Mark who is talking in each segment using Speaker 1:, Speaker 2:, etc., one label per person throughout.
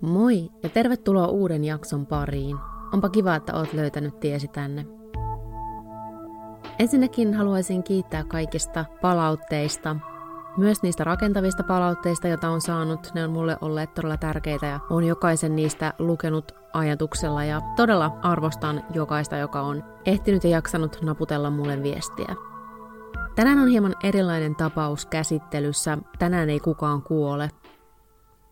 Speaker 1: Moi ja tervetuloa uuden jakson pariin. Onpa kiva, että oot löytänyt tiesi tänne. Ensinnäkin haluaisin kiittää kaikista palautteista, myös niistä rakentavista palautteista, joita on saanut. Ne on mulle olleet todella tärkeitä ja on jokaisen niistä lukenut ajatuksella ja todella arvostan jokaista, joka on ehtinyt ja jaksanut naputella mulle viestiä. Tänään on hieman erilainen tapaus käsittelyssä. Tänään ei kukaan kuole.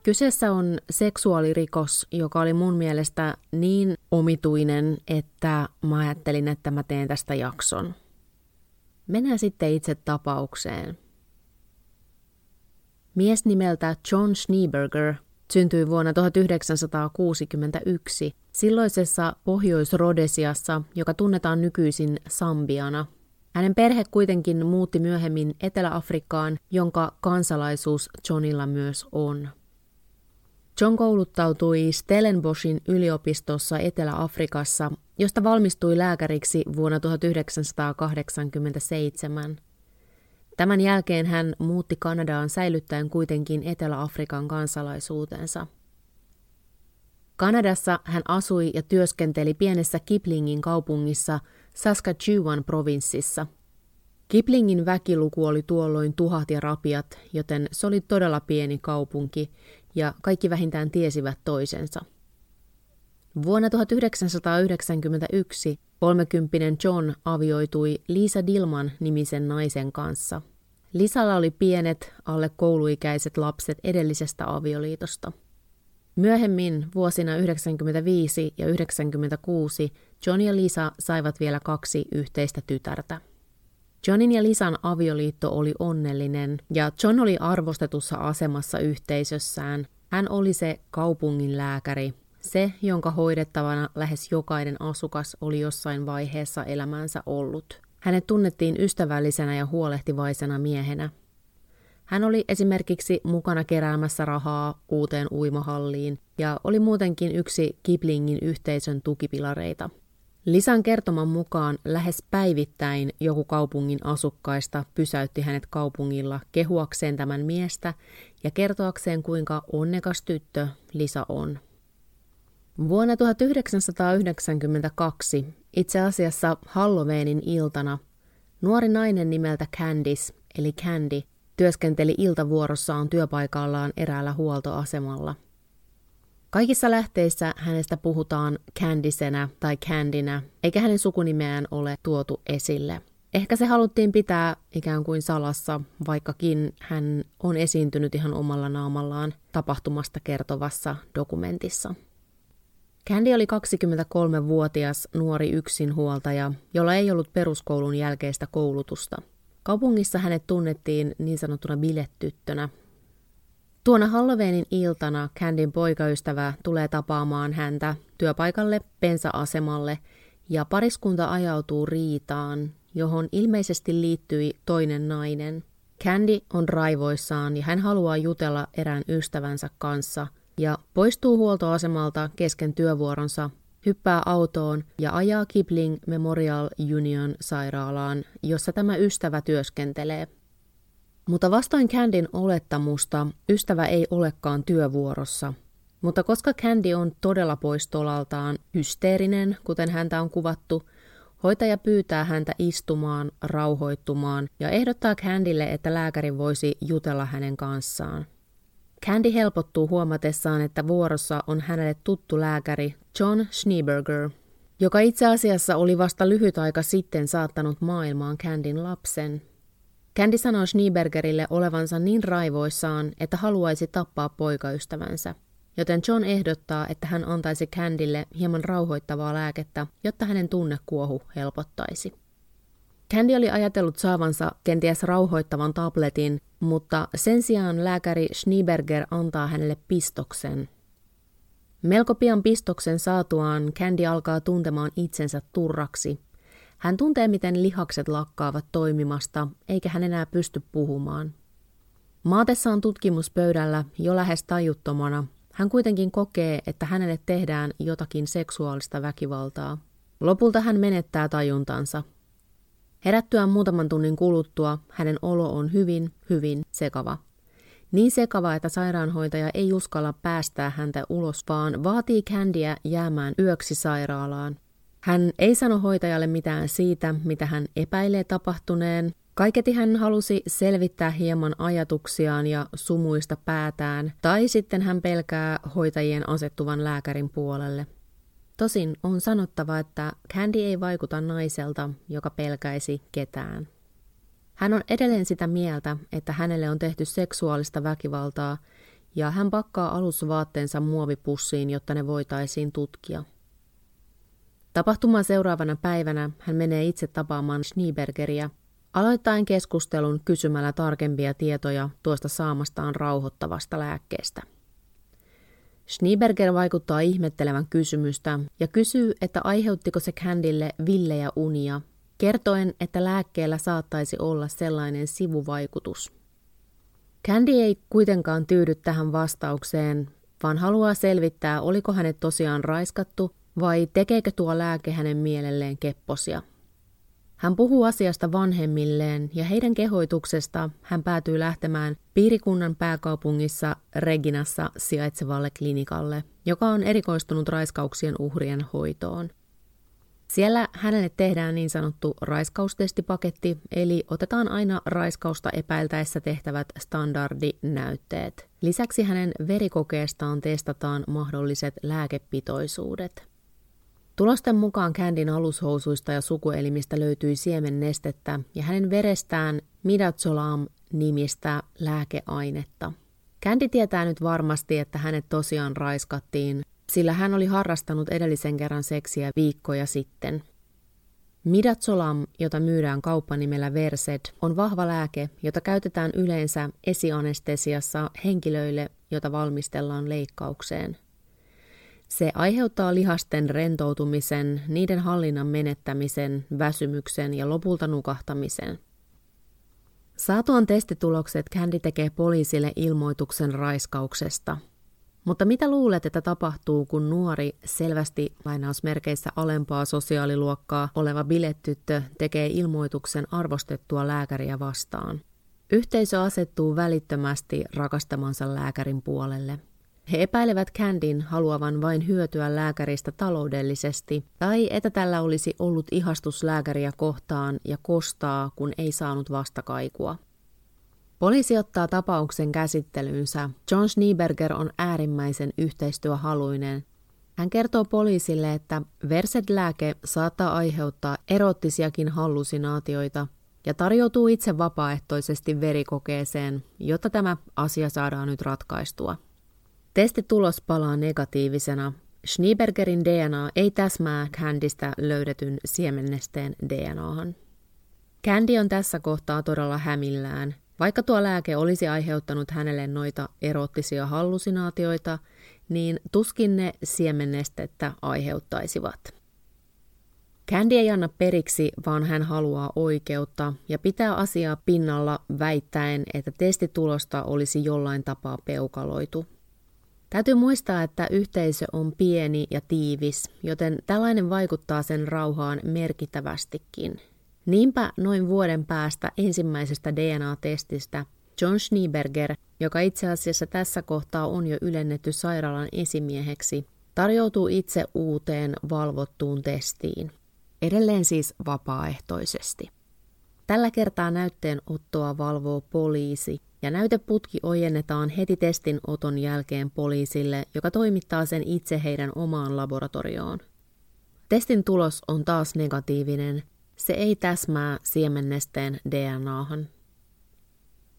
Speaker 1: Kyseessä on seksuaalirikos, joka oli mun mielestä niin omituinen, että mä ajattelin, että mä teen tästä jakson. Mennään sitten itse tapaukseen. Mies nimeltä John Schneeberger syntyi vuonna 1961 silloisessa Pohjois-Rodesiassa, joka tunnetaan nykyisin Sambiana. Hänen perhe kuitenkin muutti myöhemmin Etelä-Afrikkaan, jonka kansalaisuus Johnilla myös on. John kouluttautui Stellenboschin yliopistossa Etelä-Afrikassa, josta valmistui lääkäriksi vuonna 1987. Tämän jälkeen hän muutti Kanadaan säilyttäen kuitenkin Etelä-Afrikan kansalaisuutensa. Kanadassa hän asui ja työskenteli pienessä Kiplingin kaupungissa Saskatchewan provinssissa. Kiplingin väkiluku oli tuolloin tuhat ja rapiat, joten se oli todella pieni kaupunki, ja kaikki vähintään tiesivät toisensa. Vuonna 1991 kolmekymppinen John avioitui Lisa Dilman nimisen naisen kanssa. Lisalla oli pienet, alle kouluikäiset lapset edellisestä avioliitosta. Myöhemmin vuosina 1995 ja 1996 John ja Lisa saivat vielä kaksi yhteistä tytärtä. Johnin ja Lisan avioliitto oli onnellinen ja John oli arvostetussa asemassa yhteisössään. Hän oli se kaupungin lääkäri, se, jonka hoidettavana lähes jokainen asukas oli jossain vaiheessa elämäänsä ollut. Hänet tunnettiin ystävällisenä ja huolehtivaisena miehenä. Hän oli esimerkiksi mukana keräämässä rahaa uuteen uimahalliin ja oli muutenkin yksi Kiplingin yhteisön tukipilareita – Lisan kertoman mukaan lähes päivittäin joku kaupungin asukkaista pysäytti hänet kaupungilla kehuakseen tämän miestä ja kertoakseen kuinka onnekas tyttö Lisa on. Vuonna 1992, itse asiassa Halloweenin iltana, nuori nainen nimeltä Candice, eli Candy, työskenteli iltavuorossaan työpaikallaan eräällä huoltoasemalla – Kaikissa lähteissä hänestä puhutaan Candisenä tai Candinä, eikä hänen sukunimeään ole tuotu esille. Ehkä se haluttiin pitää ikään kuin salassa, vaikkakin hän on esiintynyt ihan omalla naamallaan tapahtumasta kertovassa dokumentissa. Candy oli 23-vuotias nuori yksinhuoltaja, jolla ei ollut peruskoulun jälkeistä koulutusta. Kaupungissa hänet tunnettiin niin sanottuna bilettyttönä, Tuona Halloweenin iltana Candyn poikaystävä tulee tapaamaan häntä työpaikalle pensa-asemalle ja pariskunta ajautuu riitaan, johon ilmeisesti liittyi toinen nainen. Candy on raivoissaan ja hän haluaa jutella erään ystävänsä kanssa ja poistuu huoltoasemalta kesken työvuoronsa, hyppää autoon ja ajaa Kipling Memorial Union sairaalaan, jossa tämä ystävä työskentelee. Mutta vastoin Candyn olettamusta, ystävä ei olekaan työvuorossa. Mutta koska Candy on todella pois tolaltaan, hysteerinen, kuten häntä on kuvattu, hoitaja pyytää häntä istumaan, rauhoittumaan ja ehdottaa Candylle, että lääkäri voisi jutella hänen kanssaan. Candy helpottuu huomatessaan, että vuorossa on hänelle tuttu lääkäri John Schneeberger, joka itse asiassa oli vasta lyhyt aika sitten saattanut maailmaan Candyn lapsen, Candy sanoo Schneebergerille olevansa niin raivoissaan, että haluaisi tappaa poikaystävänsä, joten John ehdottaa, että hän antaisi Candylle hieman rauhoittavaa lääkettä, jotta hänen tunnekuohu helpottaisi. Candy oli ajatellut saavansa kenties rauhoittavan tabletin, mutta sen sijaan lääkäri Schneeberger antaa hänelle pistoksen. Melko pian pistoksen saatuaan Candy alkaa tuntemaan itsensä turraksi hän tuntee, miten lihakset lakkaavat toimimasta, eikä hän enää pysty puhumaan. Maatessaan tutkimuspöydällä jo lähes tajuttomana, hän kuitenkin kokee, että hänelle tehdään jotakin seksuaalista väkivaltaa. Lopulta hän menettää tajuntansa. Herättyään muutaman tunnin kuluttua hänen olo on hyvin, hyvin sekava. Niin sekava, että sairaanhoitaja ei uskalla päästää häntä ulos, vaan vaatii Candyä jäämään yöksi sairaalaan. Hän ei sano hoitajalle mitään siitä, mitä hän epäilee tapahtuneen. Kaiketi hän halusi selvittää hieman ajatuksiaan ja sumuista päätään, tai sitten hän pelkää hoitajien asettuvan lääkärin puolelle. Tosin on sanottava, että Candy ei vaikuta naiselta, joka pelkäisi ketään. Hän on edelleen sitä mieltä, että hänelle on tehty seksuaalista väkivaltaa, ja hän pakkaa alusvaatteensa muovipussiin, jotta ne voitaisiin tutkia. Tapahtuman seuraavana päivänä hän menee itse tapaamaan Schneebergeriä, aloittaen keskustelun kysymällä tarkempia tietoja tuosta saamastaan rauhoittavasta lääkkeestä. Schneeberger vaikuttaa ihmettelevän kysymystä ja kysyy, että aiheuttiko se Candille villejä unia, kertoen, että lääkkeellä saattaisi olla sellainen sivuvaikutus. Candy ei kuitenkaan tyydy tähän vastaukseen, vaan haluaa selvittää, oliko hänet tosiaan raiskattu vai tekeekö tuo lääke hänen mielelleen kepposia. Hän puhuu asiasta vanhemmilleen ja heidän kehoituksesta hän päätyy lähtemään piirikunnan pääkaupungissa Reginassa sijaitsevalle klinikalle, joka on erikoistunut raiskauksien uhrien hoitoon. Siellä hänelle tehdään niin sanottu raiskaustestipaketti, eli otetaan aina raiskausta epäiltäessä tehtävät standardinäytteet. Lisäksi hänen verikokeestaan testataan mahdolliset lääkepitoisuudet. Tulosten mukaan Candin alushousuista ja sukuelimistä löytyi siemennestettä ja hänen verestään midazolam nimistä lääkeainetta. Candy tietää nyt varmasti, että hänet tosiaan raiskattiin, sillä hän oli harrastanut edellisen kerran seksiä viikkoja sitten. Midazolam, jota myydään kauppanimellä Versed, on vahva lääke, jota käytetään yleensä esianestesiassa henkilöille, jota valmistellaan leikkaukseen – se aiheuttaa lihasten rentoutumisen, niiden hallinnan menettämisen, väsymyksen ja lopulta nukahtamisen. Saatuan testitulokset Candy tekee poliisille ilmoituksen raiskauksesta. Mutta mitä luulet, että tapahtuu, kun nuori, selvästi lainausmerkeissä alempaa sosiaaliluokkaa oleva bilettyttö tekee ilmoituksen arvostettua lääkäriä vastaan? Yhteisö asettuu välittömästi rakastamansa lääkärin puolelle – he epäilevät Candin haluavan vain hyötyä lääkäristä taloudellisesti, tai että tällä olisi ollut ihastus lääkäriä kohtaan ja kostaa, kun ei saanut vastakaikua. Poliisi ottaa tapauksen käsittelyynsä. John Schneeberger on äärimmäisen yhteistyöhaluinen. Hän kertoo poliisille, että Versed-lääke saattaa aiheuttaa erottisiakin hallusinaatioita ja tarjoutuu itse vapaaehtoisesti verikokeeseen, jotta tämä asia saadaan nyt ratkaistua. Testitulos palaa negatiivisena. Schneebergerin DNA ei täsmää Candystä löydetyn siemennesteen DNAhan. Candy on tässä kohtaa todella hämillään. Vaikka tuo lääke olisi aiheuttanut hänelle noita erottisia hallusinaatioita, niin tuskin ne siemennestettä aiheuttaisivat. Candy ei anna periksi, vaan hän haluaa oikeutta ja pitää asiaa pinnalla väittäen, että testitulosta olisi jollain tapaa peukaloitu. Täytyy muistaa, että yhteisö on pieni ja tiivis, joten tällainen vaikuttaa sen rauhaan merkittävästikin. Niinpä noin vuoden päästä ensimmäisestä DNA-testistä John Schneeberger, joka itse asiassa tässä kohtaa on jo ylennetty sairaalan esimieheksi, tarjoutuu itse uuteen valvottuun testiin. Edelleen siis vapaaehtoisesti. Tällä kertaa näytteen ottoa valvoo poliisi, ja näyteputki ojennetaan heti testin oton jälkeen poliisille, joka toimittaa sen itse heidän omaan laboratorioon. Testin tulos on taas negatiivinen. Se ei täsmää siemennesteen DNAhan.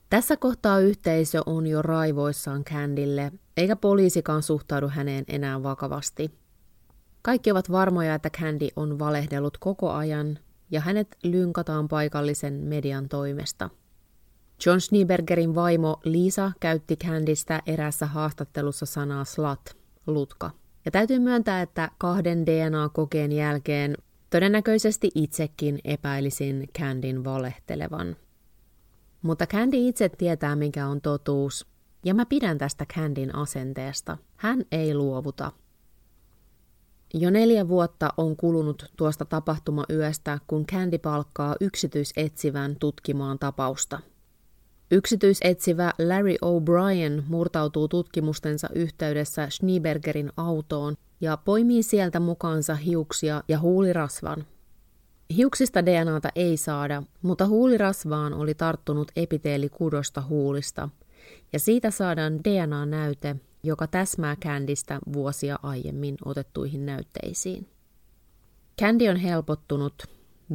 Speaker 1: Tässä kohtaa yhteisö on jo raivoissaan Candille, eikä poliisikaan suhtaudu häneen enää vakavasti. Kaikki ovat varmoja, että Candy on valehdellut koko ajan, ja hänet lynkataan paikallisen median toimesta – John Schneebergerin vaimo Lisa käytti Candystä erässä haastattelussa sanaa slut, lutka. Ja täytyy myöntää, että kahden DNA-kokeen jälkeen todennäköisesti itsekin epäilisin Candyn valehtelevan. Mutta Candy itse tietää, mikä on totuus, ja mä pidän tästä Candyn asenteesta. Hän ei luovuta. Jo neljä vuotta on kulunut tuosta tapahtumayöstä, kun Candy palkkaa yksityisetsivän tutkimaan tapausta – Yksityisetsivä Larry O'Brien murtautuu tutkimustensa yhteydessä Schneebergerin autoon ja poimii sieltä mukaansa hiuksia ja huulirasvan. Hiuksista DNAta ei saada, mutta huulirasvaan oli tarttunut epiteelikudosta huulista, ja siitä saadaan DNA-näyte, joka täsmää Candista vuosia aiemmin otettuihin näytteisiin. Candy on helpottunut.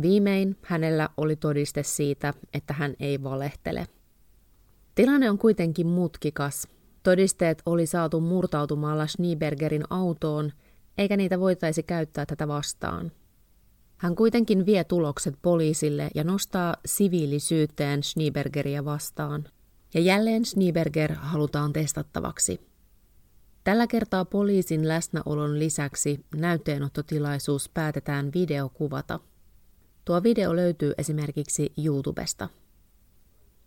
Speaker 1: Viimein hänellä oli todiste siitä, että hän ei valehtele. Tilanne on kuitenkin mutkikas. Todisteet oli saatu murtautumalla Schneebergerin autoon, eikä niitä voitaisi käyttää tätä vastaan. Hän kuitenkin vie tulokset poliisille ja nostaa siviilisyytteen Schneebergeria vastaan. Ja jälleen Schneeberger halutaan testattavaksi. Tällä kertaa poliisin läsnäolon lisäksi näytteenottotilaisuus päätetään videokuvata. Tuo video löytyy esimerkiksi YouTubesta.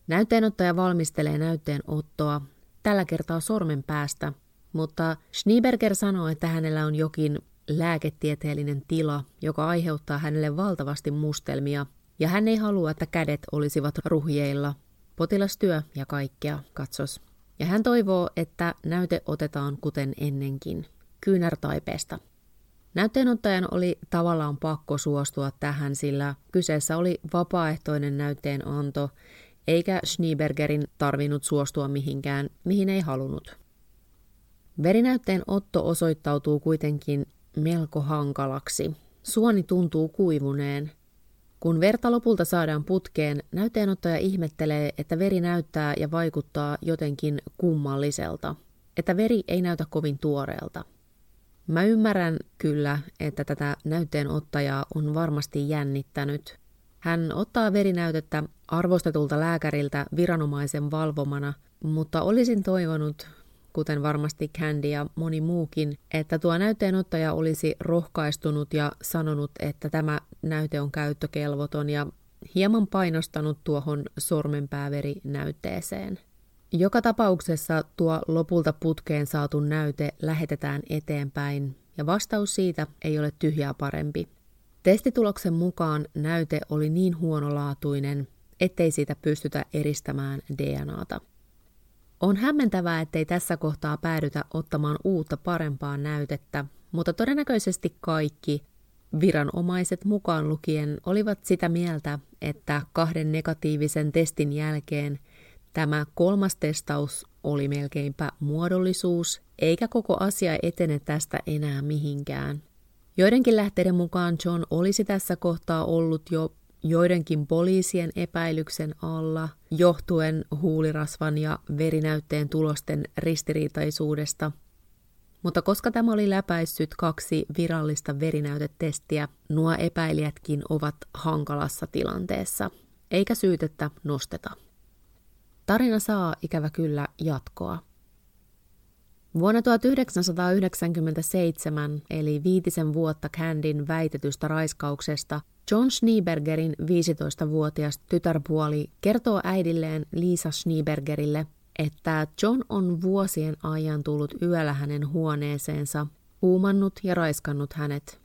Speaker 1: Näytteenottaja valmistelee näytteenottoa, tällä kertaa sormen päästä, mutta Schneeberger sanoo, että hänellä on jokin lääketieteellinen tila, joka aiheuttaa hänelle valtavasti mustelmia, ja hän ei halua, että kädet olisivat ruhjeilla. Potilastyö ja kaikkea, katsos. Ja hän toivoo, että näyte otetaan kuten ennenkin, kyynärtaipeesta. Näytteenottajan oli tavallaan pakko suostua tähän, sillä kyseessä oli vapaaehtoinen näytteenanto, eikä Schneebergerin tarvinnut suostua mihinkään, mihin ei halunnut. Verinäytteen otto osoittautuu kuitenkin melko hankalaksi. Suoni tuntuu kuivuneen. Kun verta lopulta saadaan putkeen, näyteenottaja ihmettelee, että veri näyttää ja vaikuttaa jotenkin kummalliselta, että veri ei näytä kovin tuoreelta. Mä ymmärrän kyllä, että tätä näytteenottajaa on varmasti jännittänyt. Hän ottaa verinäytettä arvostetulta lääkäriltä viranomaisen valvomana, mutta olisin toivonut, kuten varmasti Candy ja moni muukin, että tuo näytteenottaja olisi rohkaistunut ja sanonut, että tämä näyte on käyttökelvoton ja hieman painostanut tuohon sormenpääverinäytteeseen. Joka tapauksessa tuo lopulta putkeen saatu näyte lähetetään eteenpäin, ja vastaus siitä ei ole tyhjää parempi. Testituloksen mukaan näyte oli niin huonolaatuinen, ettei siitä pystytä eristämään DNAta. On hämmentävää, ettei tässä kohtaa päädytä ottamaan uutta parempaa näytettä, mutta todennäköisesti kaikki viranomaiset mukaan lukien olivat sitä mieltä, että kahden negatiivisen testin jälkeen tämä kolmas testaus oli melkeinpä muodollisuus, eikä koko asia etene tästä enää mihinkään. Joidenkin lähteiden mukaan John olisi tässä kohtaa ollut jo joidenkin poliisien epäilyksen alla johtuen huulirasvan ja verinäytteen tulosten ristiriitaisuudesta. Mutta koska tämä oli läpäissyt kaksi virallista verinäytetestiä, nuo epäilijätkin ovat hankalassa tilanteessa, eikä syytettä nosteta. Tarina saa ikävä kyllä jatkoa. Vuonna 1997, eli viitisen vuotta Candin väitetystä raiskauksesta, John Schneebergerin 15-vuotias tytärpuoli kertoo äidilleen Liisa Schneebergerille, että John on vuosien ajan tullut yöllä hänen huoneeseensa, huumannut ja raiskannut hänet.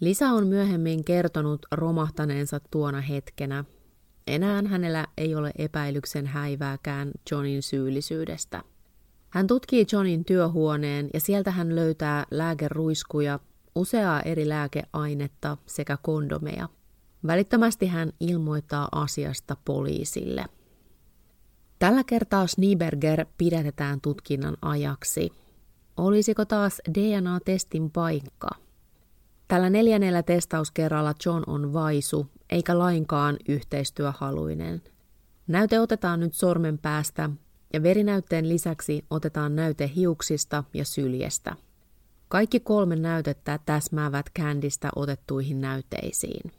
Speaker 1: Lisa on myöhemmin kertonut romahtaneensa tuona hetkenä. Enää hänellä ei ole epäilyksen häivääkään Johnin syyllisyydestä. Hän tutkii Johnin työhuoneen ja sieltä hän löytää lääkeruiskuja, useaa eri lääkeainetta sekä kondomeja. Välittömästi hän ilmoittaa asiasta poliisille. Tällä kertaa Schneeberger pidätetään tutkinnan ajaksi. Olisiko taas DNA-testin paikka? Tällä neljännellä testauskerralla John on vaisu, eikä lainkaan yhteistyöhaluinen. Näyte otetaan nyt sormen päästä ja verinäytteen lisäksi otetaan näyte hiuksista ja syljestä. Kaikki kolme näytettä täsmäävät Candista otettuihin näyteisiin.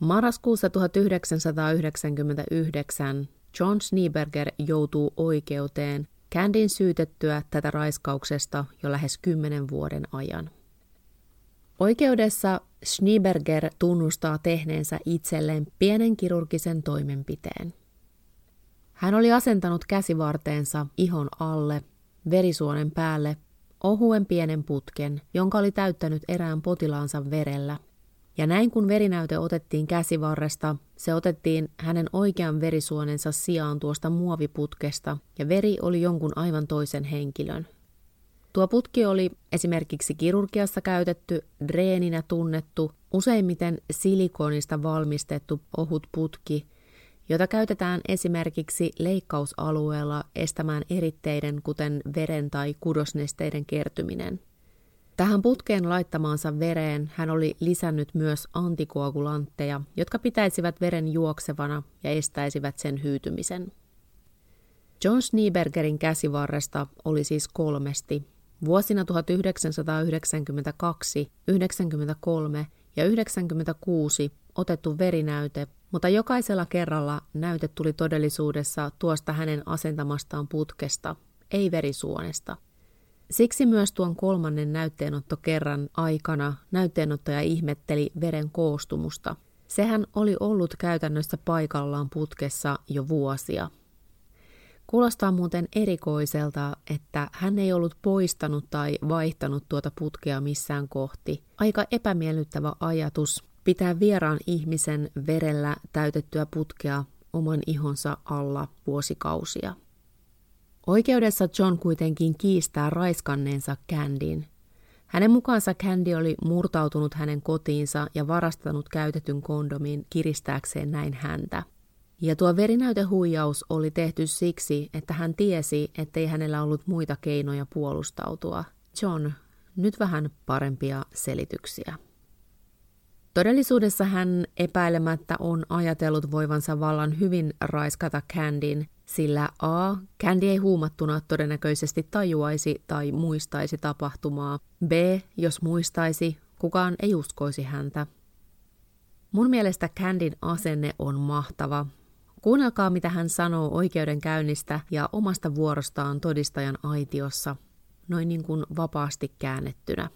Speaker 1: Marraskuussa 1999 John Schneeberger joutuu oikeuteen Candin syytettyä tätä raiskauksesta jo lähes kymmenen vuoden ajan. Oikeudessa Schneeberger tunnustaa tehneensä itselleen pienen kirurgisen toimenpiteen. Hän oli asentanut käsivarteensa ihon alle, verisuonen päälle, ohuen pienen putken, jonka oli täyttänyt erään potilaansa verellä. Ja näin kun verinäyte otettiin käsivarresta, Se otettiin hänen oikean verisuonensa sijaan tuosta muoviputkesta, ja veri oli jonkun aivan toisen henkilön. Tuo putki oli esimerkiksi kirurgiassa käytetty, dreeninä tunnettu, useimmiten silikonista valmistettu ohut putki, jota käytetään esimerkiksi leikkausalueella estämään eritteiden, kuten veren tai kudosnesteiden kertyminen. Tähän putkeen laittamaansa vereen hän oli lisännyt myös antikoagulantteja, jotka pitäisivät veren juoksevana ja estäisivät sen hyytymisen. John Schneebergerin käsivarresta oli siis kolmesti. Vuosina 1992, 93 ja 96 otettu verinäyte, mutta jokaisella kerralla näyte tuli todellisuudessa tuosta hänen asentamastaan putkesta, ei verisuonesta – Siksi myös tuon kolmannen näytteenotto kerran aikana näytteenottaja ihmetteli veren koostumusta. Sehän oli ollut käytännössä paikallaan putkessa jo vuosia. Kuulostaa muuten erikoiselta, että hän ei ollut poistanut tai vaihtanut tuota putkea missään kohti. Aika epämiellyttävä ajatus pitää vieraan ihmisen verellä täytettyä putkea oman ihonsa alla vuosikausia. Oikeudessa John kuitenkin kiistää raiskanneensa Candyn. Hänen mukaansa Candy oli murtautunut hänen kotiinsa ja varastanut käytetyn kondomin kiristääkseen näin häntä. Ja tuo verinäytehuijaus oli tehty siksi, että hän tiesi, ettei hänellä ollut muita keinoja puolustautua. John, nyt vähän parempia selityksiä. Todellisuudessa hän epäilemättä on ajatellut voivansa vallan hyvin raiskata Candyn, sillä A. Candy ei huumattuna todennäköisesti tajuaisi tai muistaisi tapahtumaa. B. Jos muistaisi, kukaan ei uskoisi häntä. Mun mielestä Candyn asenne on mahtava. Kuunnelkaa, mitä hän sanoo oikeudenkäynnistä ja omasta vuorostaan todistajan aitiossa, noin niin kuin vapaasti käännettynä.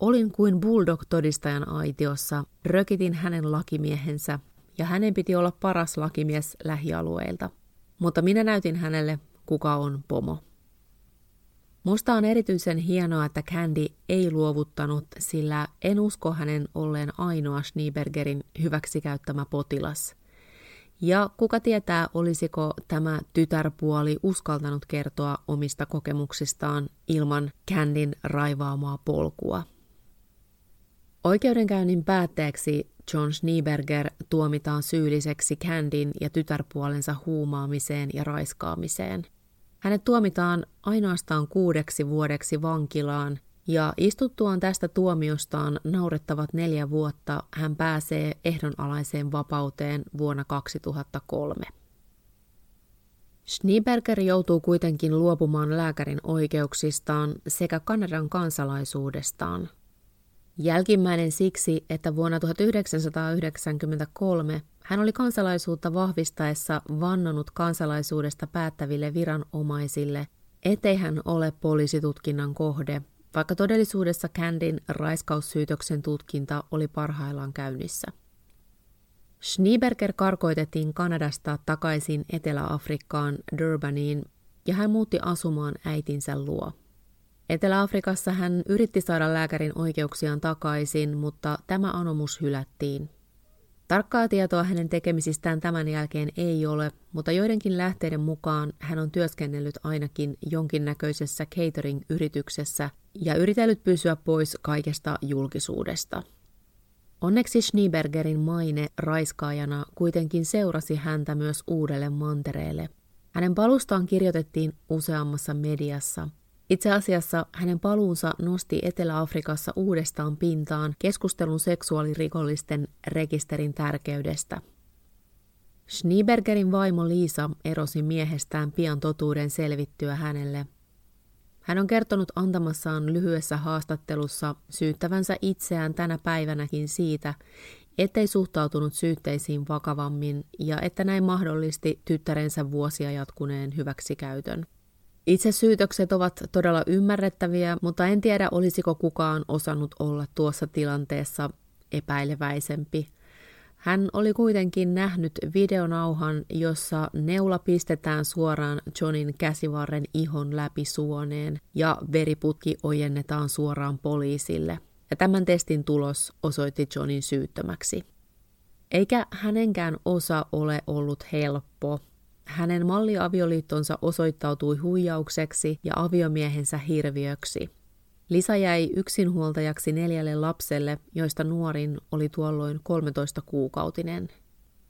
Speaker 1: Olin kuin bulldog-todistajan aitiossa, rökitin hänen lakimiehensä, ja hänen piti olla paras lakimies lähialueilta. Mutta minä näytin hänelle, kuka on pomo. Musta on erityisen hienoa, että Candy ei luovuttanut, sillä en usko hänen olleen ainoa Schneebergerin hyväksikäyttämä potilas. Ja kuka tietää, olisiko tämä tytärpuoli uskaltanut kertoa omista kokemuksistaan ilman Candyn raivaamaa polkua. Oikeudenkäynnin päätteeksi John Schneeberger tuomitaan syylliseksi Candyn ja tytärpuolensa huumaamiseen ja raiskaamiseen. Hänet tuomitaan ainoastaan kuudeksi vuodeksi vankilaan, ja istuttuaan tästä tuomiostaan naurettavat neljä vuotta hän pääsee ehdonalaiseen vapauteen vuonna 2003. Schneeberger joutuu kuitenkin luopumaan lääkärin oikeuksistaan sekä Kanadan kansalaisuudestaan – Jälkimmäinen siksi, että vuonna 1993 hän oli kansalaisuutta vahvistaessa vannonut kansalaisuudesta päättäville viranomaisille, ettei hän ole poliisitutkinnan kohde, vaikka todellisuudessa Candin raiskaussyytöksen tutkinta oli parhaillaan käynnissä. Schneeberger karkoitettiin Kanadasta takaisin Etelä-Afrikkaan Durbaniin ja hän muutti asumaan äitinsä luo. Etelä-Afrikassa hän yritti saada lääkärin oikeuksiaan takaisin, mutta tämä anomus hylättiin. Tarkkaa tietoa hänen tekemisistään tämän jälkeen ei ole, mutta joidenkin lähteiden mukaan hän on työskennellyt ainakin jonkinnäköisessä catering-yrityksessä ja yritellyt pysyä pois kaikesta julkisuudesta. Onneksi Schneebergerin maine raiskaajana kuitenkin seurasi häntä myös uudelle mantereelle. Hänen palustaan kirjoitettiin useammassa mediassa – itse asiassa hänen paluunsa nosti Etelä-Afrikassa uudestaan pintaan keskustelun seksuaalirikollisten rekisterin tärkeydestä. Schneebergerin vaimo Liisa erosi miehestään pian totuuden selvittyä hänelle. Hän on kertonut antamassaan lyhyessä haastattelussa syyttävänsä itseään tänä päivänäkin siitä, ettei suhtautunut syytteisiin vakavammin ja että näin mahdollisti tyttärensä vuosia jatkuneen hyväksikäytön. Itse syytökset ovat todella ymmärrettäviä, mutta en tiedä olisiko kukaan osannut olla tuossa tilanteessa epäileväisempi. Hän oli kuitenkin nähnyt videonauhan, jossa neula pistetään suoraan Johnin käsivarren ihon läpi suoneen ja veriputki ojennetaan suoraan poliisille. Ja tämän testin tulos osoitti Johnin syyttömäksi. Eikä hänenkään osa ole ollut helppo. Hänen malliavioliittonsa osoittautui huijaukseksi ja aviomiehensä hirviöksi. Lisa jäi yksinhuoltajaksi neljälle lapselle, joista nuorin oli tuolloin 13 kuukautinen.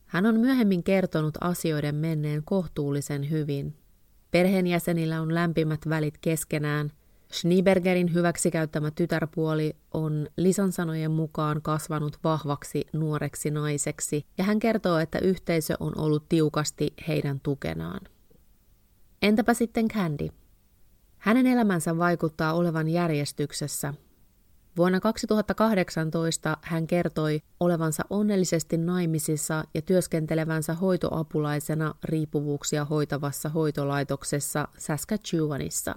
Speaker 1: Hän on myöhemmin kertonut asioiden menneen kohtuullisen hyvin. Perheenjäsenillä on lämpimät välit keskenään. Schneebergerin hyväksikäyttämä tytärpuoli on Lisan sanojen mukaan kasvanut vahvaksi nuoreksi naiseksi, ja hän kertoo, että yhteisö on ollut tiukasti heidän tukenaan. Entäpä sitten Candy? Hänen elämänsä vaikuttaa olevan järjestyksessä, Vuonna 2018 hän kertoi olevansa onnellisesti naimisissa ja työskentelevänsä hoitoapulaisena riippuvuuksia hoitavassa hoitolaitoksessa Saskatchewanissa.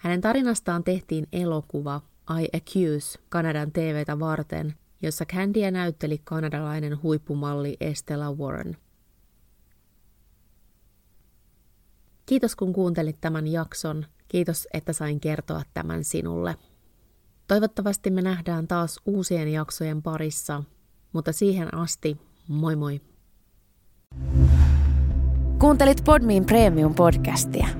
Speaker 1: Hänen tarinastaan tehtiin elokuva I Accuse Kanadan TVtä varten, jossa Candya näytteli kanadalainen huippumalli Estella Warren. Kiitos kun kuuntelit tämän jakson. Kiitos, että sain kertoa tämän sinulle. Toivottavasti me nähdään taas uusien jaksojen parissa, mutta siihen asti, moi moi!
Speaker 2: Kuuntelit Podmin Premium-podcastia.